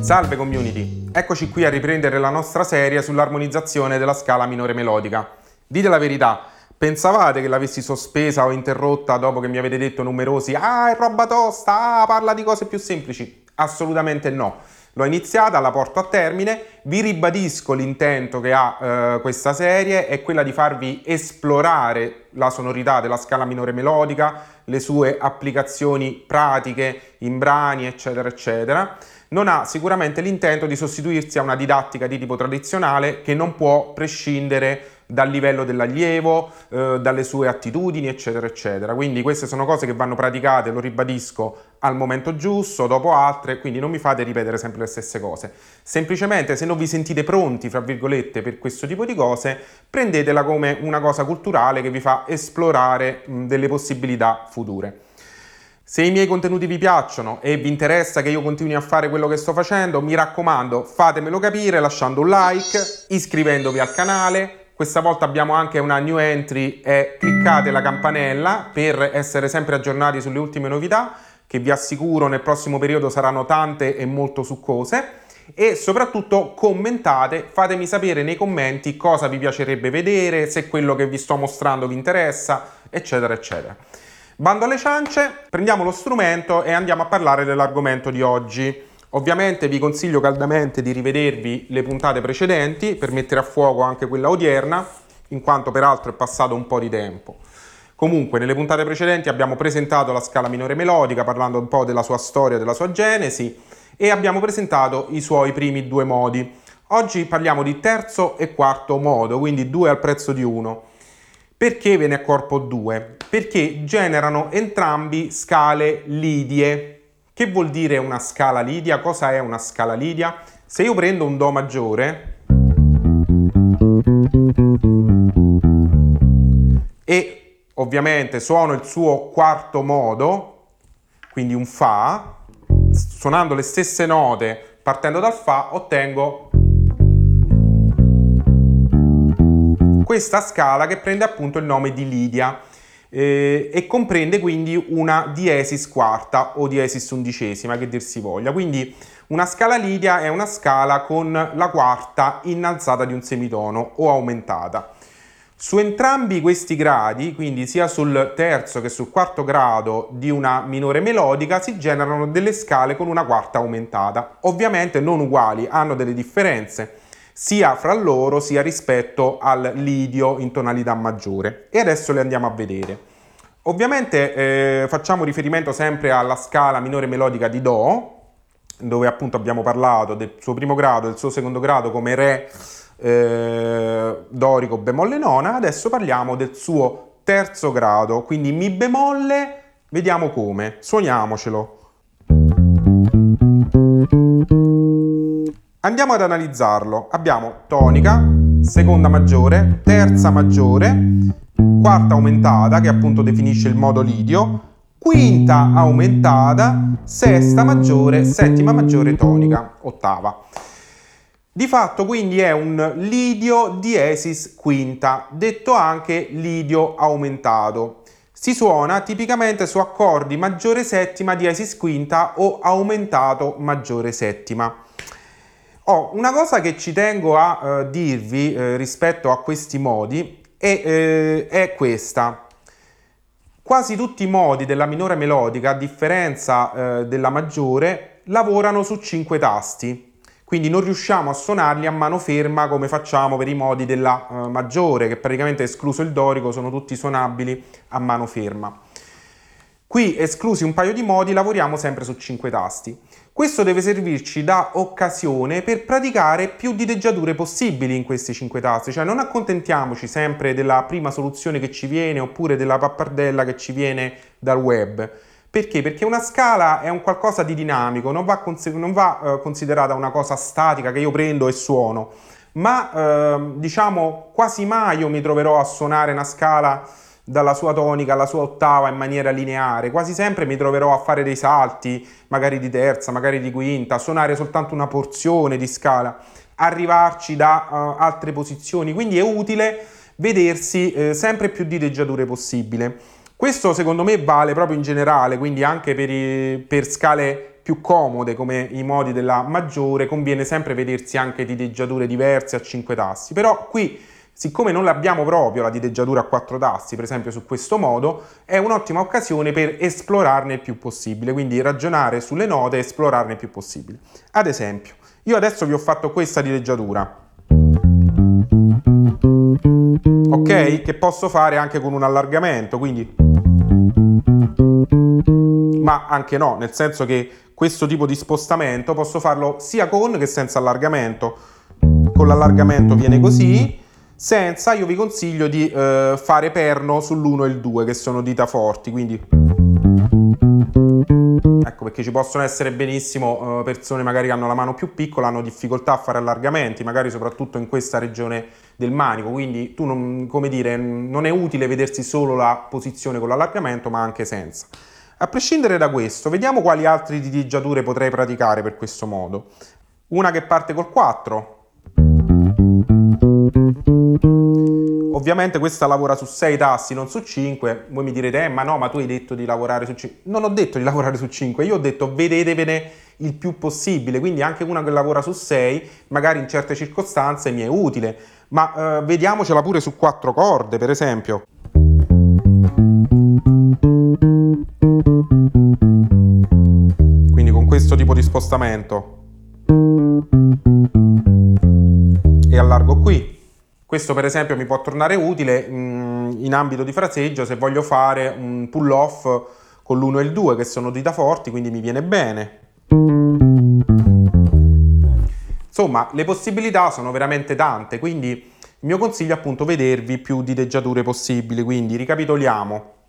Salve community, eccoci qui a riprendere la nostra serie sull'armonizzazione della scala minore melodica. Dite la verità, pensavate che l'avessi sospesa o interrotta dopo che mi avete detto numerosi Ah, è roba tosta, ah, parla di cose più semplici? Assolutamente no. L'ho iniziata, la porto a termine, vi ribadisco l'intento che ha eh, questa serie, è quella di farvi esplorare la sonorità della scala minore melodica, le sue applicazioni pratiche in brani, eccetera, eccetera. Non ha sicuramente l'intento di sostituirsi a una didattica di tipo tradizionale che non può prescindere dal livello dell'allievo, eh, dalle sue attitudini, eccetera, eccetera. Quindi queste sono cose che vanno praticate, lo ribadisco, al momento giusto, dopo altre, quindi non mi fate ripetere sempre le stesse cose. Semplicemente se non vi sentite pronti, fra virgolette, per questo tipo di cose, prendetela come una cosa culturale che vi fa esplorare mh, delle possibilità future. Se i miei contenuti vi piacciono e vi interessa che io continui a fare quello che sto facendo, mi raccomando, fatemelo capire lasciando un like, iscrivendovi al canale. Questa volta abbiamo anche una new entry e cliccate la campanella per essere sempre aggiornati sulle ultime novità, che vi assicuro nel prossimo periodo saranno tante e molto succose. E soprattutto commentate, fatemi sapere nei commenti cosa vi piacerebbe vedere, se quello che vi sto mostrando vi interessa, eccetera, eccetera. Bando alle ciance, prendiamo lo strumento e andiamo a parlare dell'argomento di oggi. Ovviamente vi consiglio caldamente di rivedervi le puntate precedenti per mettere a fuoco anche quella odierna, in quanto peraltro è passato un po' di tempo. Comunque, nelle puntate precedenti abbiamo presentato la scala minore melodica, parlando un po' della sua storia, della sua genesi, e abbiamo presentato i suoi primi due modi. Oggi parliamo di terzo e quarto modo, quindi due al prezzo di uno. Perché ve ne accorpo due? Perché generano entrambi scale lidie. Che vuol dire una scala lidia? Cosa è una scala lidia? Se io prendo un Do maggiore e ovviamente suono il suo quarto modo, quindi un Fa, suonando le stesse note partendo dal Fa ottengo questa scala che prende appunto il nome di Lidia eh, e comprende quindi una diesis quarta o diesis undicesima che dir si voglia. Quindi una scala Lidia è una scala con la quarta innalzata di un semitono o aumentata. Su entrambi questi gradi, quindi sia sul terzo che sul quarto grado di una minore melodica, si generano delle scale con una quarta aumentata. Ovviamente non uguali, hanno delle differenze sia fra loro sia rispetto al lidio in tonalità maggiore. E adesso le andiamo a vedere. Ovviamente eh, facciamo riferimento sempre alla scala minore melodica di Do, dove appunto abbiamo parlato del suo primo grado e del suo secondo grado come Re eh, dorico bemolle nona, adesso parliamo del suo terzo grado, quindi Mi bemolle, vediamo come, suoniamocelo. Andiamo ad analizzarlo. Abbiamo tonica, seconda maggiore, terza maggiore, quarta aumentata che appunto definisce il modo lidio, quinta aumentata, sesta maggiore, settima maggiore tonica, ottava. Di fatto quindi è un lidio diesis quinta, detto anche lidio aumentato. Si suona tipicamente su accordi maggiore settima diesis quinta o aumentato maggiore settima. Oh, una cosa che ci tengo a uh, dirvi uh, rispetto a questi modi è, uh, è, questa. Quasi tutti i modi della minore melodica, a differenza della maggiore, lavorano su cinque tasti. Quindi non riusciamo a suonarli a mano ferma come facciamo per i modi della maggiore, che praticamente escluso il dorico sono tutti suonabili a mano ferma. Qui, esclusi un paio di modi, lavoriamo sempre su cinque tasti. Questo deve servirci da occasione per praticare più diteggiature possibili in questi cinque tasti, cioè non accontentiamoci sempre della prima soluzione che ci viene oppure della pappardella che ci viene dal web. Perché? Perché una scala è un qualcosa di dinamico, non va, cons- non va uh, considerata una cosa statica che io prendo e suono, ma uh, diciamo quasi mai io mi troverò a suonare una scala dalla sua tonica alla sua ottava in maniera lineare. Quasi sempre mi troverò a fare dei salti, magari di terza, magari di quinta, a suonare soltanto una porzione di scala, arrivarci da uh, altre posizioni. Quindi è utile vedersi eh, sempre più diteggiature possibile. Questo secondo me vale proprio in generale, quindi anche per, i, per scale più comode come i modi della maggiore conviene sempre vedersi anche diteggiature diverse a 5 tassi, però qui siccome non l'abbiamo proprio la diteggiatura a 4 tassi, per esempio su questo modo, è un'ottima occasione per esplorarne il più possibile, quindi ragionare sulle note e esplorarne il più possibile. Ad esempio, io adesso vi ho fatto questa diteggiatura, ok? Che posso fare anche con un allargamento, quindi... Ma anche no, nel senso che questo tipo di spostamento posso farlo sia con che senza allargamento. Con l'allargamento viene così, senza io vi consiglio di eh, fare perno sull'1 e il 2 che sono dita forti, quindi ecco perché ci possono essere benissimo eh, persone magari che hanno la mano più piccola, hanno difficoltà a fare allargamenti, magari soprattutto in questa regione del manico, quindi tu non, come dire, non è utile vedersi solo la posizione con l'allargamento ma anche senza. A prescindere da questo, vediamo quali altre diteggiature potrei praticare per questo modo. Una che parte col 4. Ovviamente questa lavora su 6 tassi, non su 5. Voi mi direte, eh, ma no, ma tu hai detto di lavorare su 5. Non ho detto di lavorare su 5, io ho detto vedetevene il più possibile. Quindi anche una che lavora su 6, magari in certe circostanze mi è utile. Ma eh, vediamocela pure su 4 corde, per esempio. questo tipo di spostamento e allargo qui. Questo per esempio mi può tornare utile mm, in ambito di fraseggio se voglio fare un pull off con l'1 e il 2 che sono dita forti, quindi mi viene bene. Insomma, le possibilità sono veramente tante, quindi il mio consiglio è appunto vedervi più diteggiature possibili, quindi ricapitoliamo.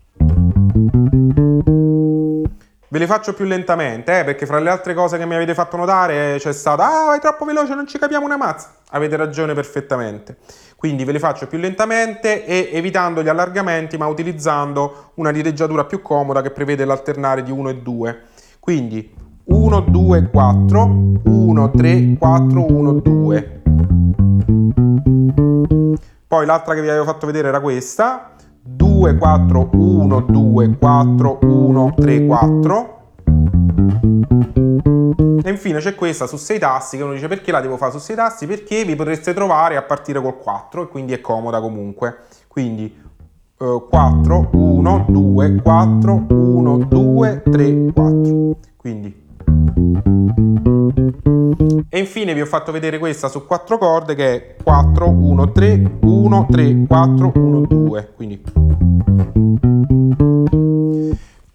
Ve le faccio più lentamente, eh, perché fra le altre cose che mi avete fatto notare c'è stata Ah, vai troppo veloce, non ci capiamo una mazza. Avete ragione perfettamente. Quindi ve le faccio più lentamente e evitando gli allargamenti, ma utilizzando una diteggiatura più comoda che prevede l'alternare di 1 e 2. Quindi 1, 2, 4, 1, 3, 4, 1, 2. Poi l'altra che vi avevo fatto vedere era questa, 2, 4, 1, 2, 4, 1, 3, 4. E infine c'è questa su 6 tassi che uno dice perché la devo fare su 6 tassi? Perché vi potreste trovare a partire col 4 e quindi è comoda comunque. Quindi eh, 4, 1, 2, 4, 1, 2, 3, 4. Quindi infine vi ho fatto vedere questa su 4 corde che è 4, 1, 3, 1, 3, 4, 1, 2. Quindi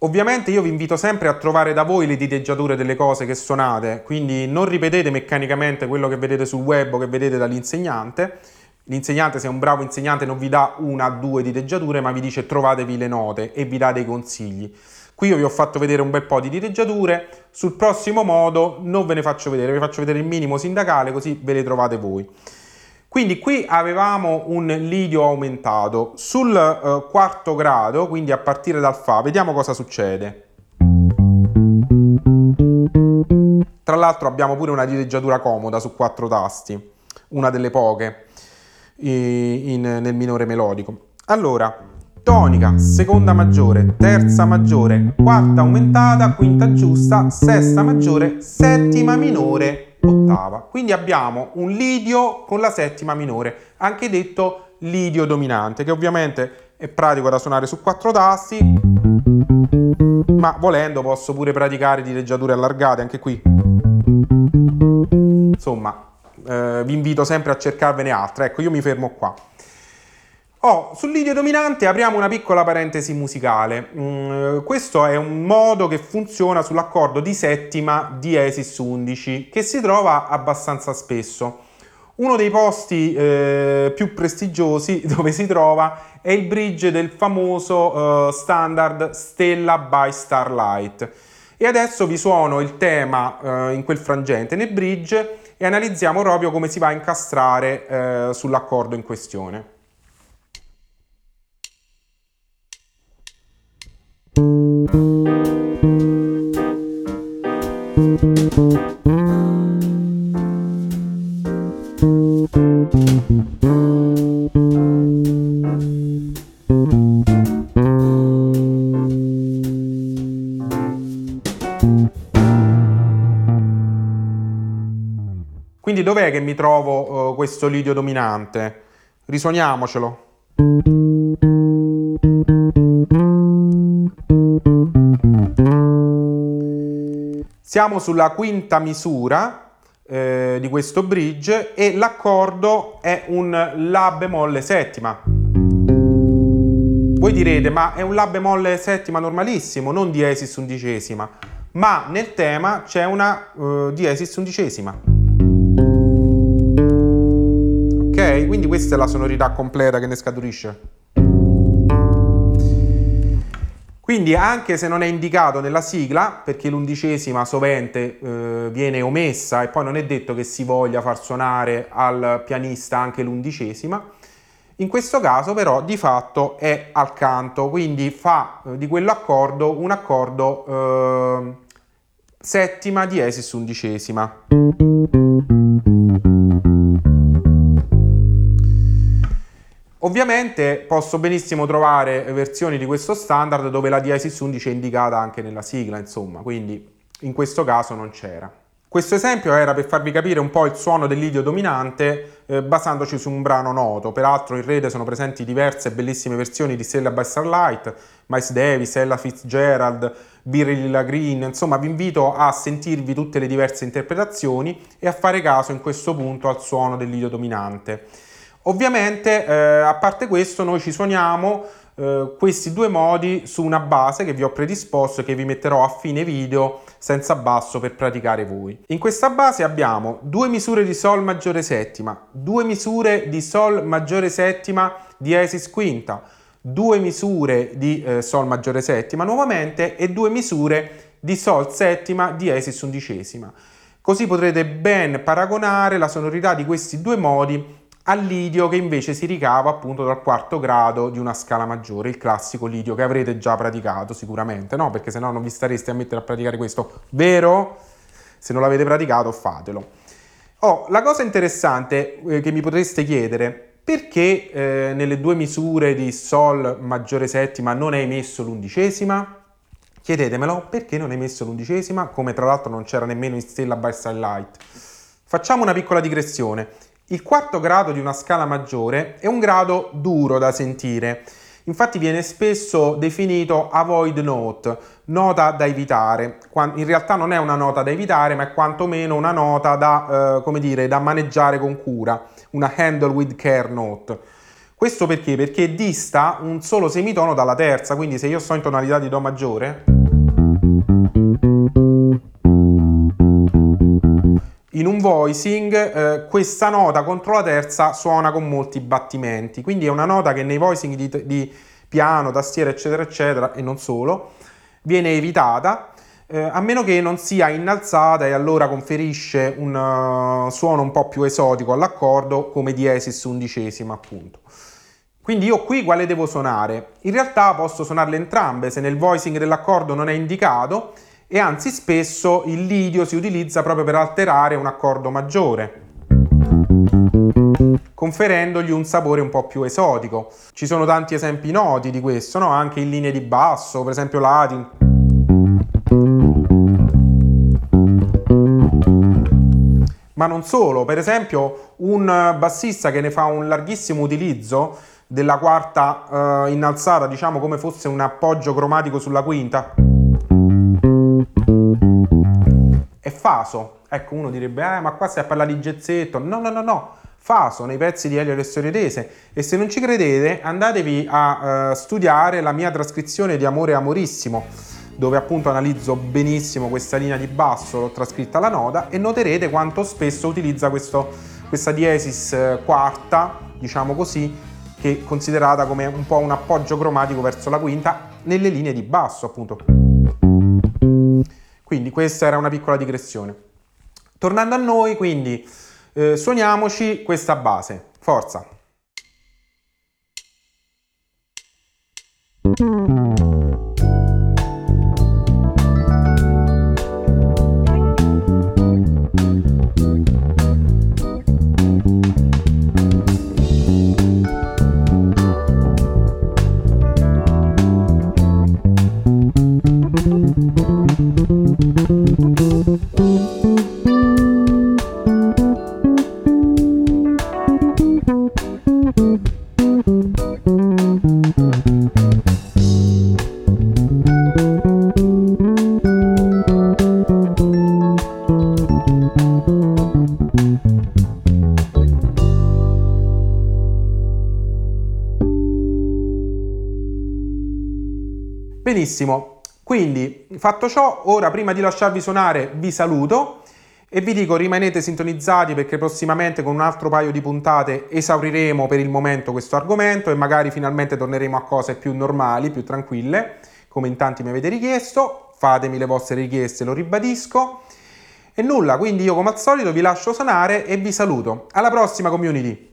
Ovviamente io vi invito sempre a trovare da voi le diteggiature delle cose che suonate, quindi non ripetete meccanicamente quello che vedete sul web o che vedete dall'insegnante. L'insegnante, se è un bravo insegnante, non vi dà una o due diteggiature, ma vi dice trovatevi le note e vi dà dei consigli. Qui io vi ho fatto vedere un bel po' di diteggiature, sul prossimo modo non ve ne faccio vedere, vi faccio vedere il minimo sindacale così ve le trovate voi. Quindi qui avevamo un lidio aumentato. Sul eh, quarto grado, quindi a partire dal Fa, vediamo cosa succede. Tra l'altro abbiamo pure una diteggiatura comoda su quattro tasti, una delle poche in, nel minore melodico. Allora, tonica, seconda maggiore, terza maggiore, quarta aumentata, quinta giusta, sesta maggiore, settima minore, ottava. Quindi abbiamo un lidio con la settima minore, anche detto lidio dominante, che ovviamente è pratico da suonare su quattro tasti, ma volendo posso pure praticare dileggiature allargate anche qui. Insomma, eh, vi invito sempre a cercarvene altre. Ecco, io mi fermo qua. Oh, sul lidio dominante apriamo una piccola parentesi musicale. Mm, questo è un modo che funziona sull'accordo di settima diesis 11 che si trova abbastanza spesso. Uno dei posti eh, più prestigiosi dove si trova è il bridge del famoso eh, standard Stella by Starlight. E adesso vi suono il tema eh, in quel frangente nel bridge e analizziamo proprio come si va a incastrare eh, sull'accordo in questione. Quindi dov'è che mi trovo uh, questo lidio dominante? Risuoniamocelo. Siamo sulla quinta misura eh, di questo bridge e l'accordo è un La bemolle settima. Voi direte, ma è un La bemolle settima normalissimo, non diesis undicesima. Ma nel tema c'è una uh, diesis undicesima. Ok? Quindi questa è la sonorità completa che ne scaturisce. Quindi anche se non è indicato nella sigla, perché l'undicesima sovente eh, viene omessa e poi non è detto che si voglia far suonare al pianista anche l'undicesima, in questo caso però di fatto è al canto, quindi fa eh, di quell'accordo un accordo eh, settima diesis undicesima. Ovviamente posso benissimo trovare versioni di questo standard dove la diesis 11 è indicata anche nella sigla, insomma, quindi in questo caso non c'era. Questo esempio era per farvi capire un po' il suono dell'idio dominante eh, basandoci su un brano noto. Peraltro in rete sono presenti diverse bellissime versioni di Stella by Starlight, Miles Davis, Ella Fitzgerald, Birilla Green, insomma vi invito a sentirvi tutte le diverse interpretazioni e a fare caso in questo punto al suono dell'idio dominante. Ovviamente, eh, a parte questo, noi ci suoniamo eh, questi due modi su una base che vi ho predisposto e che vi metterò a fine video senza basso per praticare voi. In questa base abbiamo due misure di Sol maggiore settima, due misure di Sol maggiore settima diesis quinta, due misure di eh, Sol maggiore settima nuovamente e due misure di Sol settima diesis undicesima. Così potrete ben paragonare la sonorità di questi due modi al lidio che invece si ricava appunto dal quarto grado di una scala maggiore, il classico lidio che avrete già praticato sicuramente, no? Perché se no non vi stareste a mettere a praticare questo, vero? Se non l'avete praticato fatelo. Oh, la cosa interessante eh, che mi potreste chiedere, perché eh, nelle due misure di Sol maggiore settima non hai messo l'undicesima? Chiedetemelo, perché non hai messo l'undicesima? Come tra l'altro non c'era nemmeno in Stella by Starlight. Facciamo una piccola digressione. Il quarto grado di una scala maggiore è un grado duro da sentire, infatti viene spesso definito avoid note, nota da evitare. In realtà non è una nota da evitare, ma è quantomeno una nota da, eh, dire, da maneggiare con cura, una handle with care note. Questo perché? Perché dista un solo semitono dalla terza, quindi se io sto in tonalità di Do maggiore, voicing eh, questa nota contro la terza suona con molti battimenti, quindi è una nota che nei voicing di, di piano, tastiera eccetera eccetera e non solo viene evitata eh, a meno che non sia innalzata e allora conferisce un uh, suono un po' più esotico all'accordo come diesis undicesima appunto. Quindi io qui quale devo suonare? In realtà posso suonarle entrambe se nel voicing dell'accordo non è indicato e anzi spesso il lidio si utilizza proprio per alterare un accordo maggiore conferendogli un sapore un po' più esotico. Ci sono tanti esempi noti di questo, no? anche in linee di basso, per esempio Latin. Ma non solo, per esempio un bassista che ne fa un larghissimo utilizzo della quarta eh, innalzata, diciamo come fosse un appoggio cromatico sulla quinta. È Faso. Ecco, uno direbbe, eh, ma qua stai a parlare di gezzetto. No, no, no, no. Faso nei pezzi di Elio Restorietese. E se non ci credete, andatevi a uh, studiare la mia trascrizione di Amore Amorissimo, dove appunto analizzo benissimo questa linea di basso, l'ho trascritta alla nota, e noterete quanto spesso utilizza questo, questa diesis eh, quarta, diciamo così, che è considerata come un po' un appoggio cromatico verso la quinta nelle linee di basso, appunto. Quindi questa era una piccola digressione. Tornando a noi, quindi eh, suoniamoci questa base. Forza! Benissimo, quindi fatto ciò, ora prima di lasciarvi suonare vi saluto e vi dico rimanete sintonizzati perché prossimamente con un altro paio di puntate esauriremo per il momento questo argomento e magari finalmente torneremo a cose più normali, più tranquille, come in tanti mi avete richiesto. Fatemi le vostre richieste, lo ribadisco. E nulla, quindi io come al solito vi lascio suonare e vi saluto. Alla prossima community!